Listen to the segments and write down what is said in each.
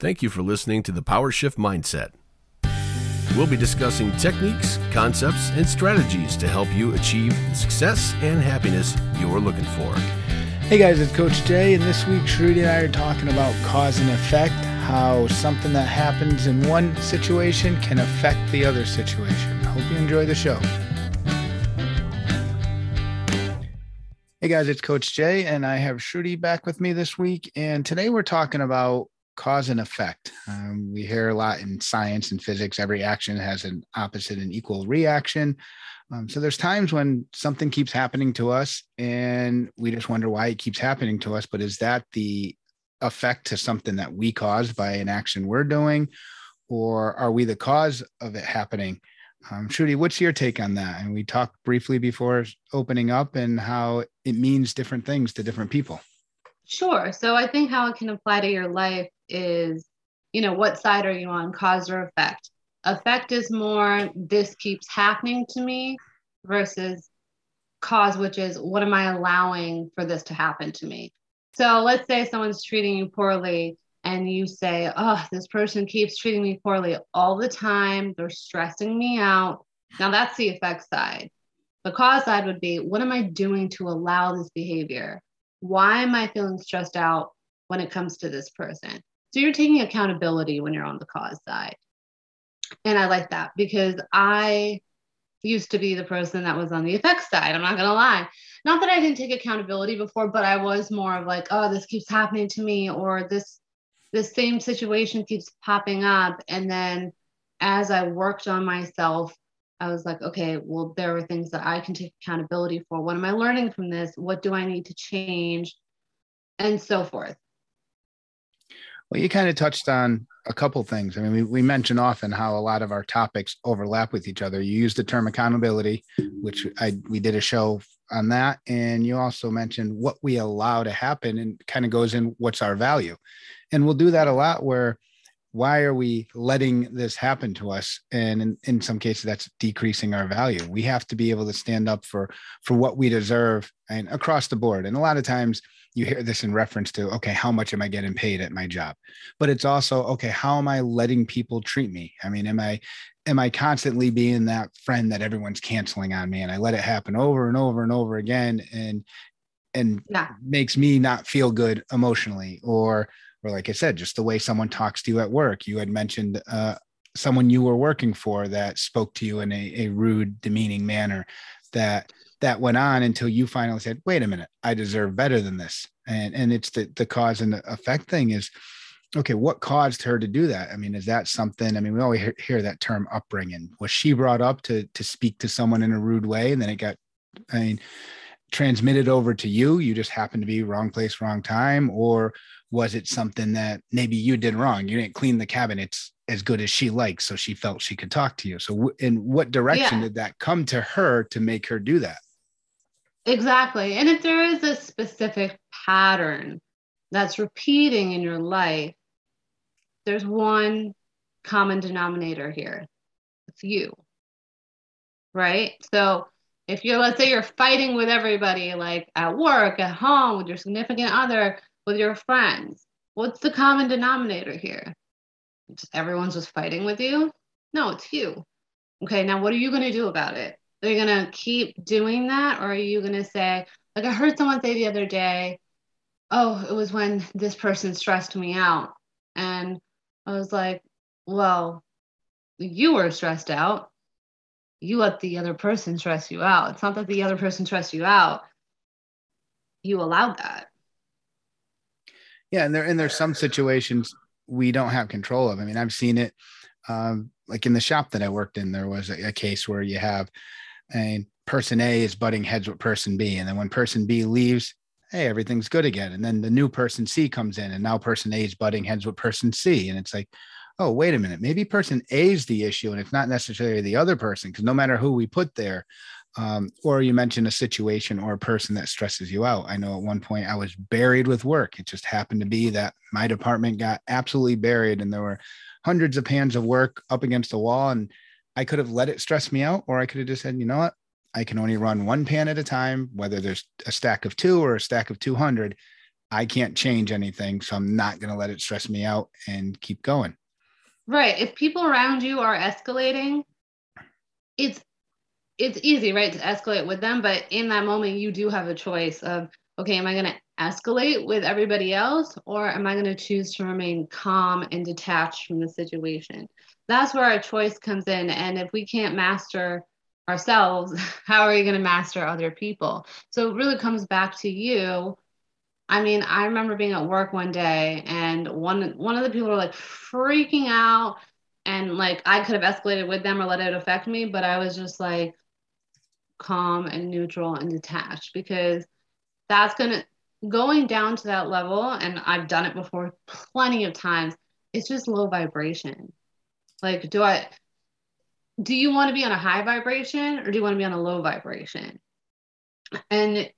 Thank you for listening to the Power Shift Mindset. We'll be discussing techniques, concepts, and strategies to help you achieve the success and happiness you're looking for. Hey guys, it's Coach Jay, and this week Shruti and I are talking about cause and effect, how something that happens in one situation can affect the other situation. Hope you enjoy the show. Hey guys, it's Coach Jay, and I have Shruti back with me this week. And today we're talking about cause and effect. Um, we hear a lot in science and physics every action has an opposite and equal reaction. Um, so there's times when something keeps happening to us and we just wonder why it keeps happening to us. But is that the effect to something that we caused by an action we're doing? Or are we the cause of it happening? Um, Shruti, what's your take on that? And we talked briefly before opening up and how it means different things to different people. Sure. So I think how it can apply to your life is, you know, what side are you on, cause or effect? Effect is more this keeps happening to me versus cause, which is what am I allowing for this to happen to me? So let's say someone's treating you poorly and you say, oh, this person keeps treating me poorly all the time. They're stressing me out. Now that's the effect side. The cause side would be, what am I doing to allow this behavior? Why am I feeling stressed out when it comes to this person? So you're taking accountability when you're on the cause side. And I like that because I used to be the person that was on the effects side. I'm not going to lie. Not that I didn't take accountability before, but I was more of like, oh, this keeps happening to me, or this the same situation keeps popping up. And then as I worked on myself, I was like, okay, well, there are things that I can take accountability for. What am I learning from this? What do I need to change? And so forth. Well, you kind of touched on a couple things. I mean, we, we mention often how a lot of our topics overlap with each other. You use the term accountability, which I we did a show on that, and you also mentioned what we allow to happen, and kind of goes in what's our value and we'll do that a lot where why are we letting this happen to us and in, in some cases that's decreasing our value we have to be able to stand up for for what we deserve and across the board and a lot of times you hear this in reference to okay how much am i getting paid at my job but it's also okay how am i letting people treat me i mean am i am i constantly being that friend that everyone's canceling on me and i let it happen over and over and over again and and yeah. makes me not feel good emotionally or or like I said, just the way someone talks to you at work. You had mentioned uh, someone you were working for that spoke to you in a, a rude, demeaning manner. That that went on until you finally said, "Wait a minute, I deserve better than this." And and it's the the cause and the effect thing is okay what caused her to do that? I mean is that something i mean we always hear, hear, that term upbringing. Was she brought up to to speak to someone in a rude way and then it got i mean transmitted over to you? You just happened to be wrong place wrong time? Or was it something that maybe you did wrong? You didn't clean the cabinets as good as she likes so she felt she could talk to you. So in what direction yeah. did that come to her to make her do that exactly. And if there is a specific pattern that's repeating in your life there's one common denominator here. It's you right? So if you're let's say you're fighting with everybody like at work at home with your significant other with your friends what's the common denominator here? Just everyone's just fighting with you? No it's you. Okay now what are you going to do about it are you going to keep doing that or are you going to say like i heard someone say the other day oh it was when this person stressed me out and i was like well you were stressed out you let the other person stress you out. It's not that the other person stressed you out. You allowed that. Yeah, and there and there's some situations we don't have control of. I mean, I've seen it um, like in the shop that I worked in. There was a, a case where you have a person A is butting heads with person B, and then when person B leaves, hey, everything's good again. And then the new person C comes in, and now person A is butting heads with person C, and it's like, oh, wait a minute, maybe person A is the issue and it's not necessarily the other person, because no matter who we put there, um, or you mentioned a situation or a person that stresses you out. I know at one point I was buried with work. It just happened to be that my department got absolutely buried and there were hundreds of pans of work up against the wall. And I could have let it stress me out, or I could have just said, you know what? I can only run one pan at a time, whether there's a stack of two or a stack of 200 I can't change anything, so I'm not going to let it stress me out and keep going. Right. If people around you are escalating, it's it's easy, right, to escalate with them, but in that moment you do have a choice of okay, am I going to escalate with everybody else or am I going to choose to remain calm and detached from the situation? That's where our choice comes in and if we can't master ourselves, how are you going to master other people? So it really comes back to you I mean, I remember being at work one day and one one of the people were like freaking out and like I could have escalated with them or let it affect me, but I was just like calm and neutral and detached because that's going to going down to that level and I've done it before plenty of times. It's just low vibration. Like do I do you want to be on a high vibration or do you want to be on a low vibration? And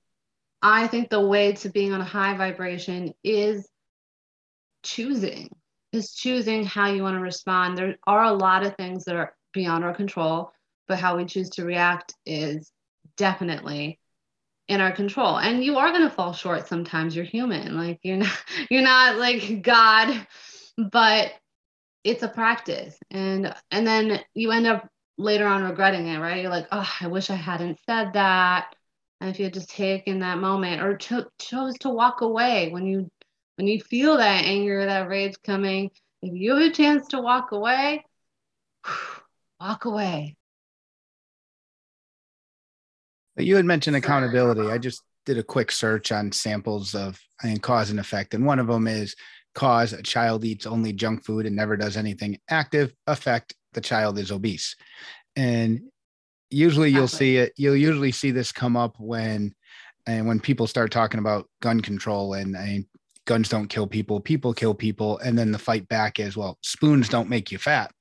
I think the way to being on a high vibration is choosing, is choosing how you want to respond. There are a lot of things that are beyond our control, but how we choose to react is definitely in our control. And you are going to fall short sometimes. You're human. Like you're not you're not like God, but it's a practice. And and then you end up later on regretting it, right? You're like, "Oh, I wish I hadn't said that." and if you had just taken that moment or cho- chose to walk away when you when you feel that anger that rage coming if you have a chance to walk away walk away you had mentioned accountability i just did a quick search on samples of mean, cause and effect and one of them is cause a child eats only junk food and never does anything active effect the child is obese. And usually you'll see it you'll usually see this come up when and when people start talking about gun control and, and guns don't kill people people kill people and then the fight back is well spoons don't make you fat.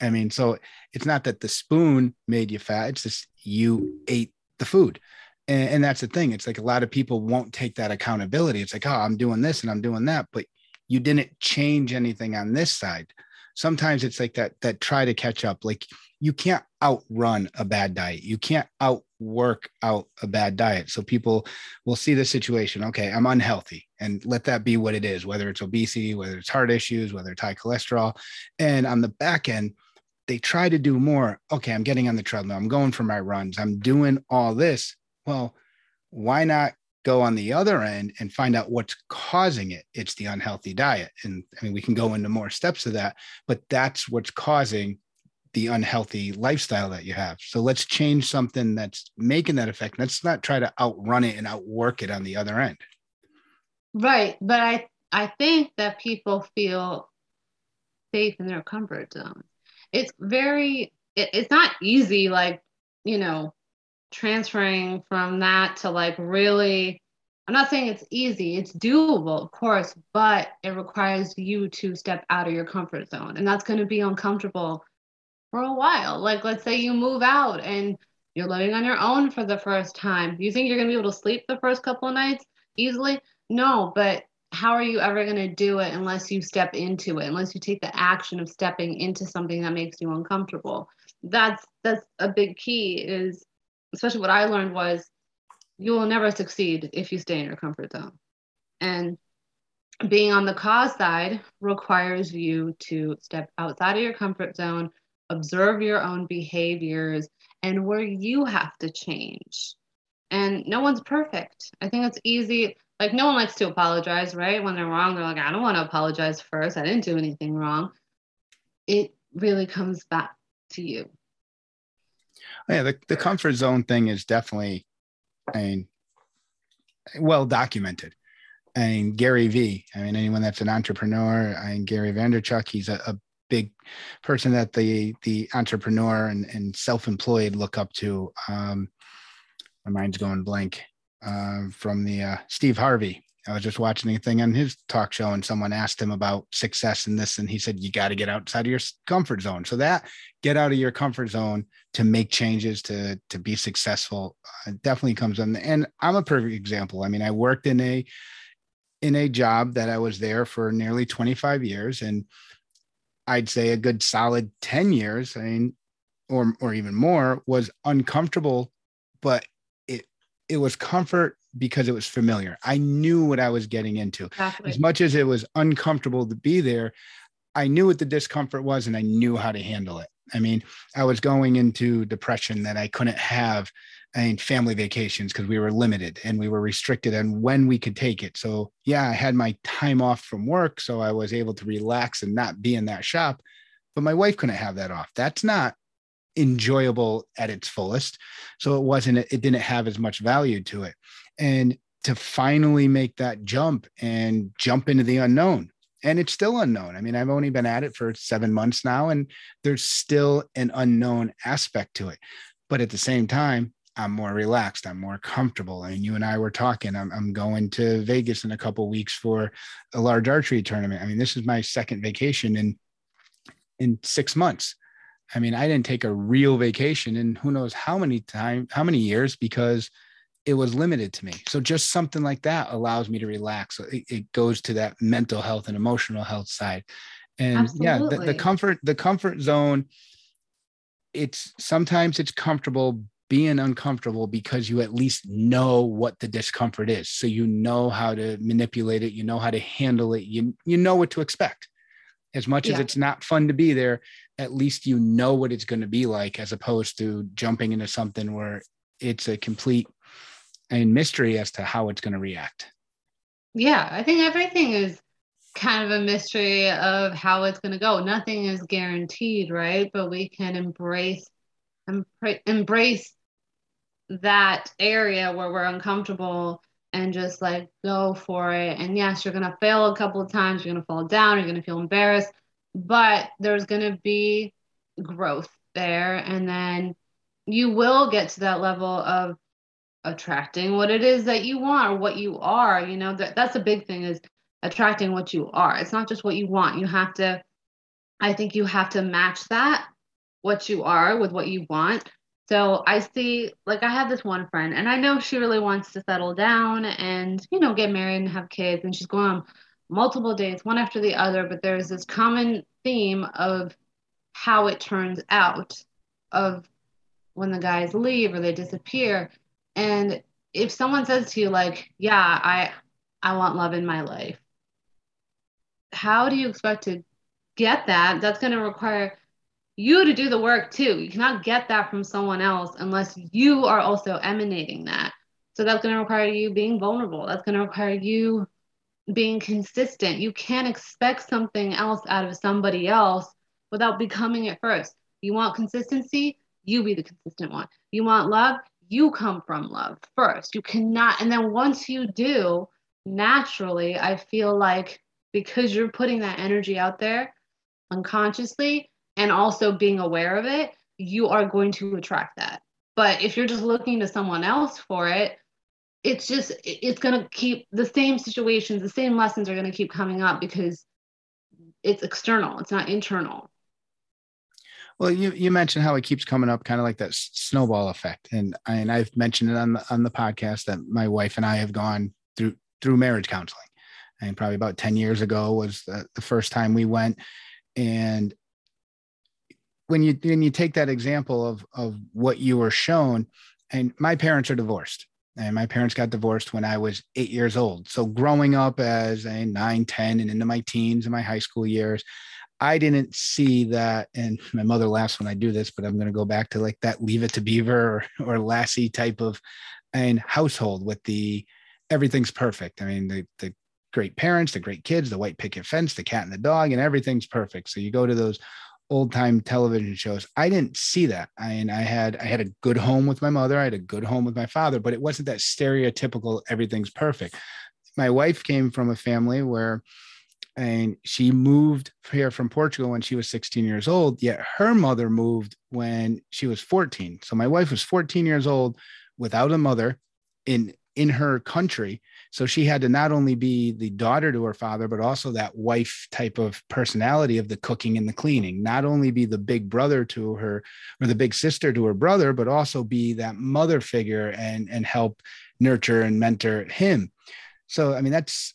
I mean so it's not that the spoon made you fat it's just you ate the food. And, and that's the thing it's like a lot of people won't take that accountability. It's like oh i'm doing this and i'm doing that but you didn't change anything on this side sometimes it's like that that try to catch up like you can't outrun a bad diet. You can't outwork out a bad diet. So people will see the situation. Okay, I'm unhealthy, and let that be what it is. Whether it's obesity, whether it's heart issues, whether it's high cholesterol, and on the back end, they try to do more. Okay, I'm getting on the treadmill. I'm going for my runs. I'm doing all this. Well, why not go on the other end and find out what's causing it it's the unhealthy diet and i mean we can go into more steps of that but that's what's causing the unhealthy lifestyle that you have. So let's change something that's making that effect. Let's not try to outrun it and outwork it on the other end. Right. But I I think that people feel safe in their comfort zone. It's very it, it's not easy like, you know, transferring from that to like really I'm not saying it's easy, it's doable, of course, but it requires you to step out of your comfort zone. And that's going to be uncomfortable for a while. Like, let's say you move out and you're living on your own for the first time. Do you think you're going to be able to sleep the first couple of nights easily? No, but how are you ever going to do it unless you step into it, unless you take the action of stepping into something that makes you uncomfortable? That's that's a big key is especially what I learned was you will never succeed if you stay in your comfort zone. And being on the cause side requires you to step outside of your comfort zone, observe your own behaviors and where you have to change. And no one's perfect. I think it's easy. Like, no one likes to apologize, right? When they're wrong, they're like, I don't want to apologize first. I didn't do anything wrong. It really comes back to you. Yeah, the, the comfort zone thing is definitely, I mean, well documented. I mean, Gary V. I mean, anyone that's an entrepreneur, I mean, Gary Vaynerchuk, he's a, a big person that the the entrepreneur and, and self-employed look up to. Um, my mind's going blank uh, from the uh, Steve Harvey. I was just watching a thing on his talk show, and someone asked him about success in this, and he said, "You got to get outside of your comfort zone." So that get out of your comfort zone to make changes to to be successful uh, definitely comes in. And I'm a perfect example. I mean, I worked in a in a job that I was there for nearly 25 years, and I'd say a good solid 10 years, I mean, or or even more, was uncomfortable, but it it was comfort because it was familiar. I knew what I was getting into. Exactly. As much as it was uncomfortable to be there, I knew what the discomfort was and I knew how to handle it. I mean, I was going into depression that I couldn't have I mean, family vacations because we were limited and we were restricted on when we could take it. So, yeah, I had my time off from work. So I was able to relax and not be in that shop. But my wife couldn't have that off. That's not enjoyable at its fullest. So it wasn't, it didn't have as much value to it. And to finally make that jump and jump into the unknown. And it's still unknown. I mean, I've only been at it for seven months now, and there's still an unknown aspect to it. But at the same time, I'm more relaxed. I'm more comfortable. I and mean, you and I were talking. I'm, I'm going to Vegas in a couple weeks for a large archery tournament. I mean, this is my second vacation in in six months. I mean, I didn't take a real vacation in who knows how many time, how many years because it was limited to me. So just something like that allows me to relax. So it, it goes to that mental health and emotional health side. And Absolutely. yeah, the, the comfort, the comfort zone. It's sometimes it's comfortable being uncomfortable because you at least know what the discomfort is. So you know how to manipulate it, you know how to handle it, you you know what to expect. As much yeah. as it's not fun to be there, at least you know what it's going to be like as opposed to jumping into something where it's a complete and mystery as to how it's going to react. Yeah, I think everything is kind of a mystery of how it's going to go. Nothing is guaranteed, right? But we can embrace embrace that area where we're uncomfortable and just like go for it. And yes, you're going to fail a couple of times, you're going to fall down, you're going to feel embarrassed, but there's going to be growth there. And then you will get to that level of attracting what it is that you want or what you are. You know, that, that's a big thing is attracting what you are. It's not just what you want. You have to, I think you have to match that, what you are with what you want. So I see, like, I have this one friend, and I know she really wants to settle down and, you know, get married and have kids. And she's going on multiple dates, one after the other. But there's this common theme of how it turns out, of when the guys leave or they disappear. And if someone says to you like, "Yeah, I I want love in my life." How do you expect to get that? That's going to require you to do the work too. You cannot get that from someone else unless you are also emanating that. So that's going to require you being vulnerable. That's going to require you being consistent. You can't expect something else out of somebody else without becoming it first. You want consistency, you be the consistent one. You want love, you come from love first. You cannot, and then once you do, naturally, I feel like because you're putting that energy out there unconsciously and also being aware of it, you are going to attract that. But if you're just looking to someone else for it, it's just it's going to keep the same situations, the same lessons are going to keep coming up because it's external, it's not internal. Well, you, you mentioned how it keeps coming up, kind of like that snowball effect, and I, and I've mentioned it on the on the podcast that my wife and I have gone through through marriage counseling, and probably about ten years ago was the, the first time we went, and when you when you take that example of of what you were shown, and my parents are divorced, and my parents got divorced when I was eight years old. So growing up as a nine, 10, and into my teens and my high school years, I didn't see that, and my mother laughs when I do this, but I'm going to go back to like that Leave It to Beaver or, or Lassie type of and household with the everything's perfect. I mean, the the great parents, the great kids, the white picket fence, the cat and the dog, and everything's perfect. So you go to those old time television shows. I didn't see that. I and I had I had a good home with my mother. I had a good home with my father, but it wasn't that stereotypical everything's perfect. My wife came from a family where and she moved here from Portugal when she was 16 years old. Yet her mother moved when she was 14. So my wife was 14 years old without a mother in in her country. So she had to not only be the daughter to her father, but also that wife type of personality of the cooking and the cleaning. Not only be the big brother to her or the big sister to her brother, but also be that mother figure and and help nurture and mentor him. So I mean that's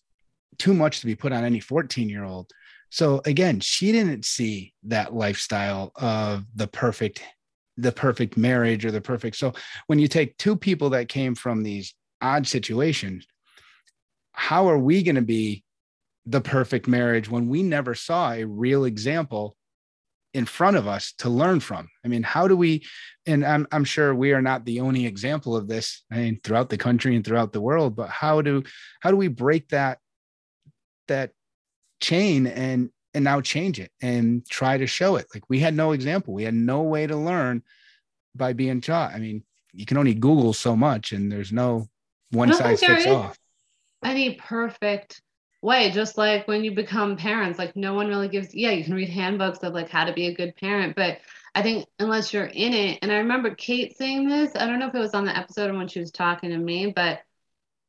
too much to be put on any 14 year old. So again, she didn't see that lifestyle of the perfect the perfect marriage or the perfect. So when you take two people that came from these odd situations how are we going to be the perfect marriage when we never saw a real example in front of us to learn from? I mean how do we and i'm, I'm sure we are not the only example of this i mean throughout the country and throughout the world but how do how do we break that that chain and and now change it and try to show it? Like we had no example. We had no way to learn by being taught. I mean you can only google so much and there's no one size fits all. any perfect way just like when you become parents like no one really gives yeah you can read handbooks of like how to be a good parent but i think unless you're in it and i remember kate saying this i don't know if it was on the episode when she was talking to me but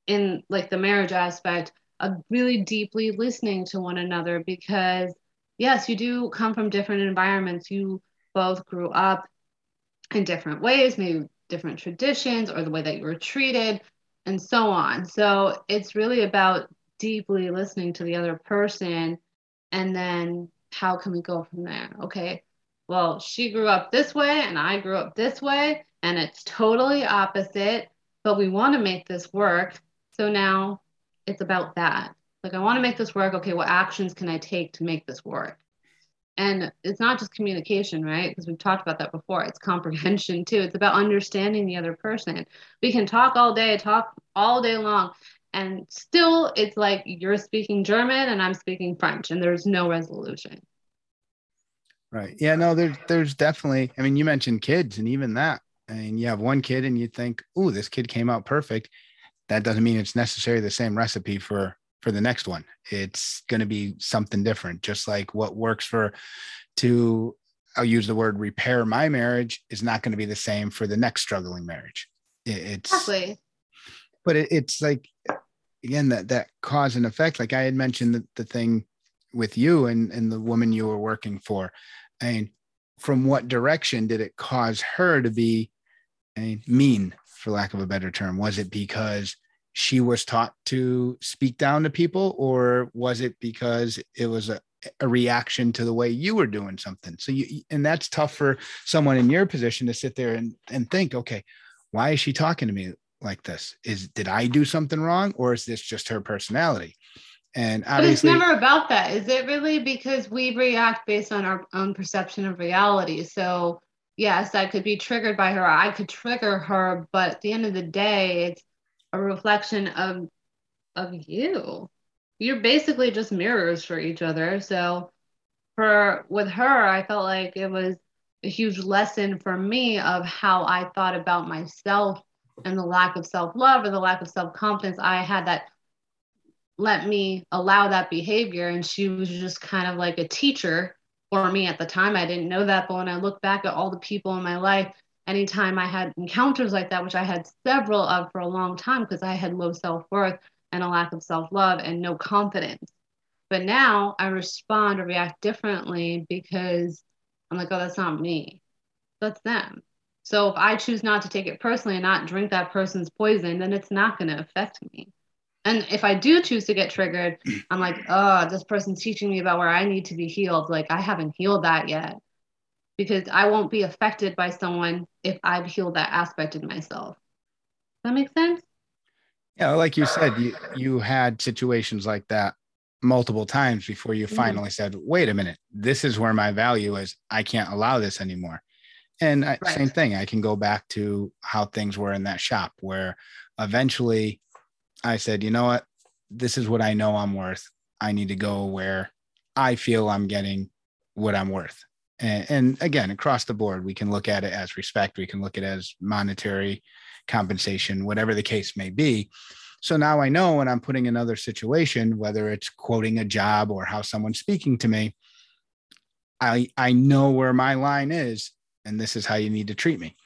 in like the marriage aspect of really deeply listening to one another because yes you do come from different environments. You both grew up in different ways maybe different traditions or the way that you were treated and so on. So it's really about deeply listening to the other person and then how can we go from there? Okay, well, she grew up this way and I grew up this way, and it's totally opposite, but we want to make this work. So now it's about that. Like, I want to make this work. Okay, what actions can I take to make this work? And it's not just communication, right? Because we've talked about that before. It's comprehension too. It's about understanding the other person. We can talk all day, talk all day long, and still it's like you're speaking German and I'm speaking French, and there's no resolution. Right. Yeah, no, there's there's definitely, I mean, you mentioned kids, and even that. I mean, you have one kid and you think, oh, this kid came out perfect. That doesn't mean it's necessarily the same recipe for for the next one. It's going to be something different, just like what works for to I'll use the word repair my marriage is not going to be the same for the next struggling marriage. It's exactly. But it, it's like again that that cause and effect. Like I had mentioned the, the thing with you and and the woman you were working for. I mean, from what direction did it cause her to be I mean, mean, for lack of a better term? Was it because she was taught to speak down to people or was it because it was a, a reaction to the way you were doing something? So you and that's tough for someone in your position to sit there and, and think okay why is she talking to me like this? Is did i do something wrong or is this just her personality? And obviously but it's never about that. Is it really because we react based on our own perception of reality? So yes i could be triggered by her i could trigger her but at the end of the day it's a reflection of of you. You're basically just mirrors for each other. So for with her, I felt like it was a huge lesson for me of how I thought about myself and the lack of self-love or the lack of self-confidence I had that let me allow that behavior. And she was just kind of like a teacher for me at the time. I didn't know that, but when I look back at all the people in my life anytime I had encounters like that, which I had several of for a long time because I had low self worth and a lack of self love and no confidence. But now I respond or react differently because I'm like, oh, that's not me. That's them. So if I choose not to take it personally and not drink that person's poison, then it's not going to affect me. And if I do choose to get triggered, I'm like, oh, this person's teaching me about where I need to be healed. Like I haven't healed that yet because I won't be affected by someone if I've healed that aspect in myself. Does that make sense? Yeah, like you said, you you had situations like that multiple times before you mm-hmm. finally said, "Wait a minute, this is where my value is. I can't allow this anymore." And I, right. same thing, I can go back to how things were in that shop where eventually I said, "You know what? This is what I know I'm worth. I need to go where I feel I'm getting what I'm worth." And, and, again, across the board, we can look at it as respect. We can look at it as monetary compensation, whatever the case may be. So now I know when I'm putting another situation, whether it's quoting a job or how someone's speaking to me, I I know where my line is, and this is how you need to treat me.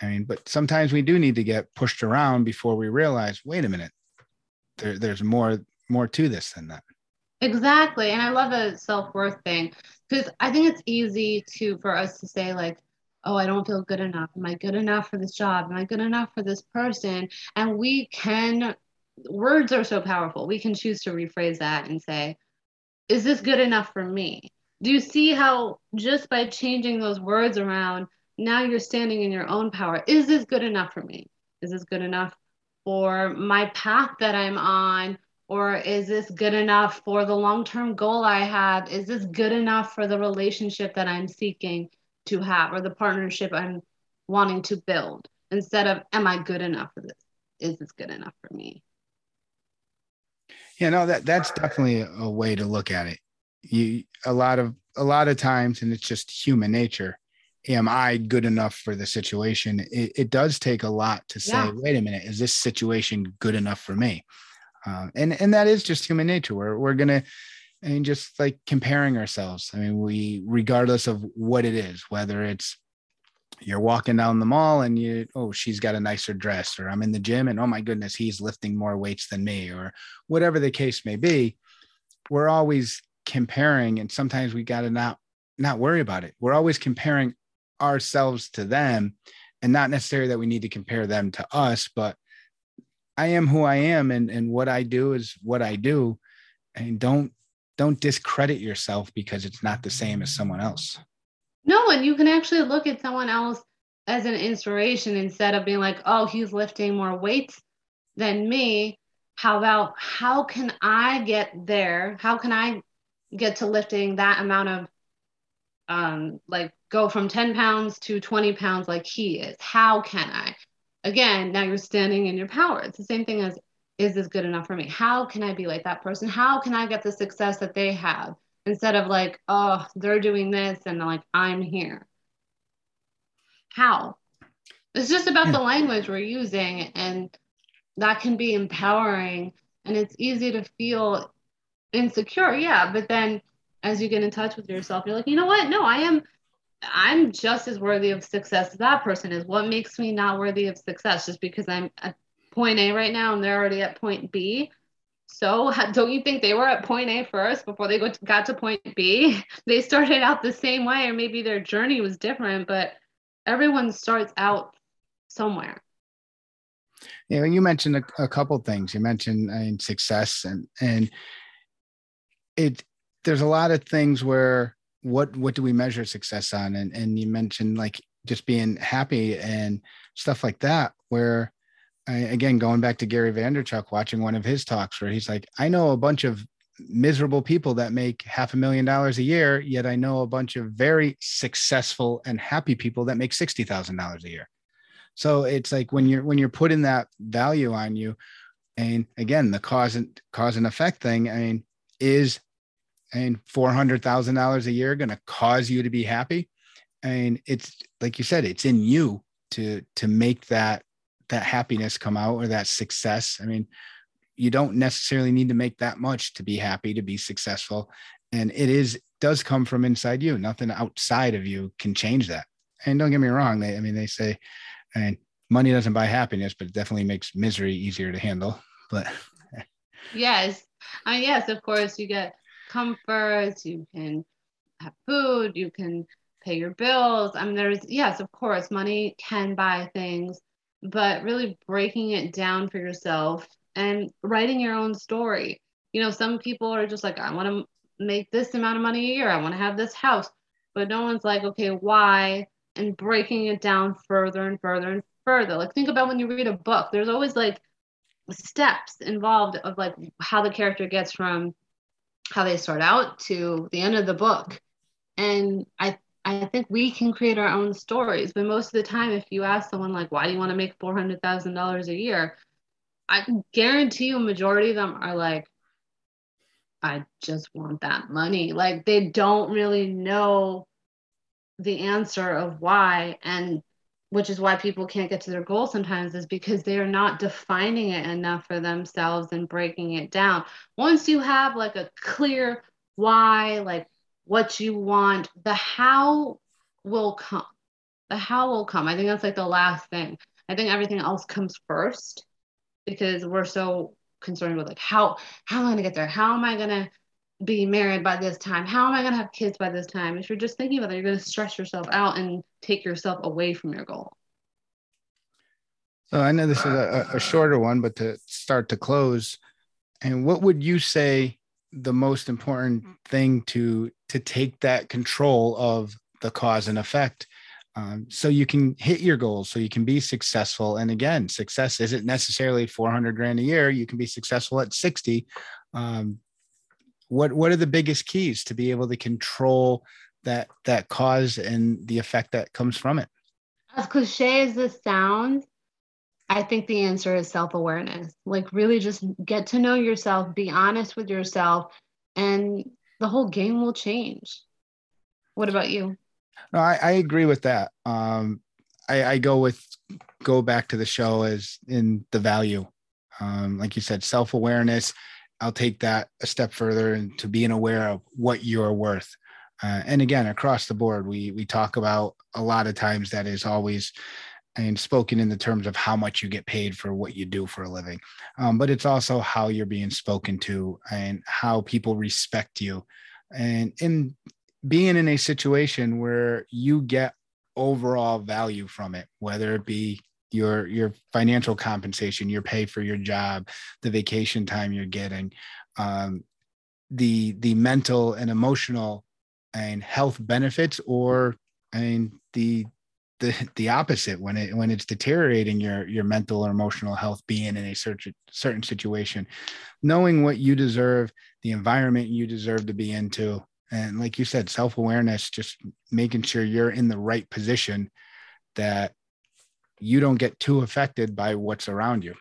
I mean, but sometimes we do need to get pushed around before we realize, wait a minute, there, there's more more to this than that. Exactly. And I love the self worth thing because I think it's easy to for us to say, like, oh, I don't feel good enough. Am I good enough for this job? Am I good enough for this person? And we can, words are so powerful. We can choose to rephrase that and say, is this good enough for me? Do you see how just by changing those words around, now you're standing in your own power? Is this good enough for me? Is this good enough for my path that I'm on? Or is this good enough for the long term goal I have? Is this good enough for the relationship that I'm seeking to have or the partnership I'm wanting to build? Instead of, am I good enough for this? Is this good enough for me? Yeah, no, that that's definitely a way to look at it. You a lot of a lot of times, and it's just human nature. Am I good enough for the situation? It, it does take a lot to say, yeah. wait a minute, is this situation good enough for me? Uh, and and that is just human nature. We're we're gonna I mean, just like comparing ourselves. I mean, we regardless of what it is, whether it's you're walking down the mall and you oh she's got a nicer dress or i'm in the gym and oh my goodness he's lifting more weights than me or whatever the case may be we're always comparing and sometimes we got to not not worry about it we're always comparing ourselves to them and not necessarily that we need to compare them to us but i am who i am and and what i do is what i do and don't don't discredit yourself because it's not the same as someone else no, and you can actually look at someone else as an inspiration instead of being like, oh, he's lifting more weights than me. How about how can I get there? How can I get to lifting that amount of um like go from 10 pounds to 20 pounds like he is? How can I? Again, now you're standing in your power. It's the same thing as is this good enough for me? How can I be like that person? How can I get the success that they have? instead of like, oh, they're doing this and like I'm here. How? It's just about yeah. the hmm. language we're using, and that can be empowering. And it's easy to feel insecure, yeah. But then as you get in touch with yourself, you're like, you know what? No, I am. I'm just as worthy of success as that person is. What makes me not worthy of success just because I'm at point A right now and they're already at point B? So, don't you think they were at point A first before they got to point B? They started out the same way, or maybe their journey was different, but everyone starts out somewhere. Yeah, you mentioned a, a couple things. You mentioned I mean, success, and and it. There's a lot of things where what what do we measure success on, and and you mentioned like just being happy and stuff like that, where I, again, going back to Gary Vaynerchuk, watching one of his talks where he's like, I know a bunch of miserable people that make half a million dollars a year, yet I know a bunch of very successful and happy people that make sixty thousand dollars a year. So it's like when you're when you're putting that value on you, and again, the cause and cause and effect thing, I mean, is Thousand dollars a year going to cause you to be happy? And it's like you said, it's in you to to make that that happiness come out or that success. I mean, you don't necessarily need to make that much to be happy, to be successful. And it is does come from inside you. Nothing outside of you can change that. And don't get me wrong, they I mean they say and money doesn't buy happiness, but it definitely makes misery easier to handle. But yes. Uh, yes, of course you get comforts, you can have food, you can pay your bills. I mean, there's, yes, of course, money can buy things, but really breaking it down for yourself and writing your own story. You know, some people are just like, I want to make this amount of money a year, I want to have this house, but no one's like, okay, why? And breaking it down further and further and further. Like, think about when you read a book, there's always like steps involved of like how the character gets from how they start out to the end of the book. And I I think we can create our own stories. But most of the time, if you ask someone like, why do you want to make four hundred thousand dollars a year? I guarantee you a majority of them are like, I just want that money. Like they don't really know the answer of why. And which is why people can't get to their goal sometimes is because they are not defining it enough for themselves and breaking it down. Once you have like a clear why, like what you want, the how will come. The how will come. I think that's like the last thing. I think everything else comes first because we're so concerned with like how how am I gonna get there? How am I gonna be married by this time? How am I gonna have kids by this time? If you're just thinking about it, you're gonna stress yourself out and take yourself away from your goal. So I know this is a, a shorter one, but to start to close, and what would you say the most important thing to to take that control of the cause and effect um, so you can hit your goals so you can be successful and again success isn't necessarily 400 grand a year you can be successful at 60 um, what what are the biggest keys to be able to control that that cause and the effect that comes from it as cliche as this sounds i think the answer is self-awareness like really just get to know yourself be honest with yourself and the whole game will change what about you no, I, I agree with that. Um, I, I go with go back to the show as in the value. Um, like you said, self awareness. I'll take that a step further into being aware of what you're worth. Uh, and again, across the board, we we talk about a lot of times that is always and spoken in the terms of how much you get paid for what you do for a living. Um, but it's also how you're being spoken to and how people respect you. And in being in a situation where you get overall value from it, whether it be your your financial compensation, your pay for your job, the vacation time you're getting, um, the the mental and emotional and health benefits, or I mean the the the opposite when it when it's deteriorating your your mental or emotional health being in a certain certain situation. Knowing what you deserve the environment you deserve to be into and like you said self-awareness just making sure you're in the right position that you don't get too affected by what's around you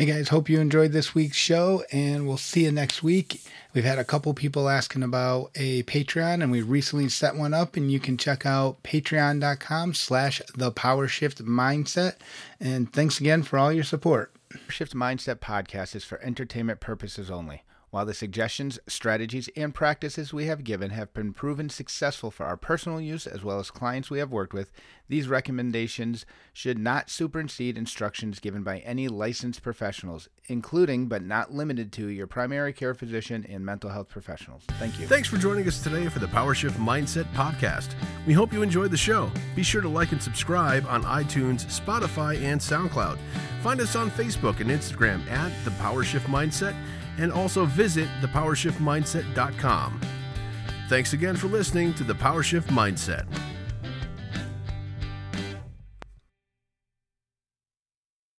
Hey guys, hope you enjoyed this week's show and we'll see you next week. We've had a couple people asking about a Patreon and we recently set one up and you can check out patreon.com slash the power shift mindset. And thanks again for all your support. Shift Mindset podcast is for entertainment purposes only. While the suggestions, strategies, and practices we have given have been proven successful for our personal use as well as clients we have worked with, these recommendations should not supersede instructions given by any licensed professionals, including but not limited to your primary care physician and mental health professionals. Thank you. Thanks for joining us today for the PowerShift Mindset podcast. We hope you enjoyed the show. Be sure to like and subscribe on iTunes, Spotify, and SoundCloud. Find us on Facebook and Instagram at the PowerShift Mindset and also visit thepowershiftmindset.com. Thanks again for listening to the PowerShift Mindset.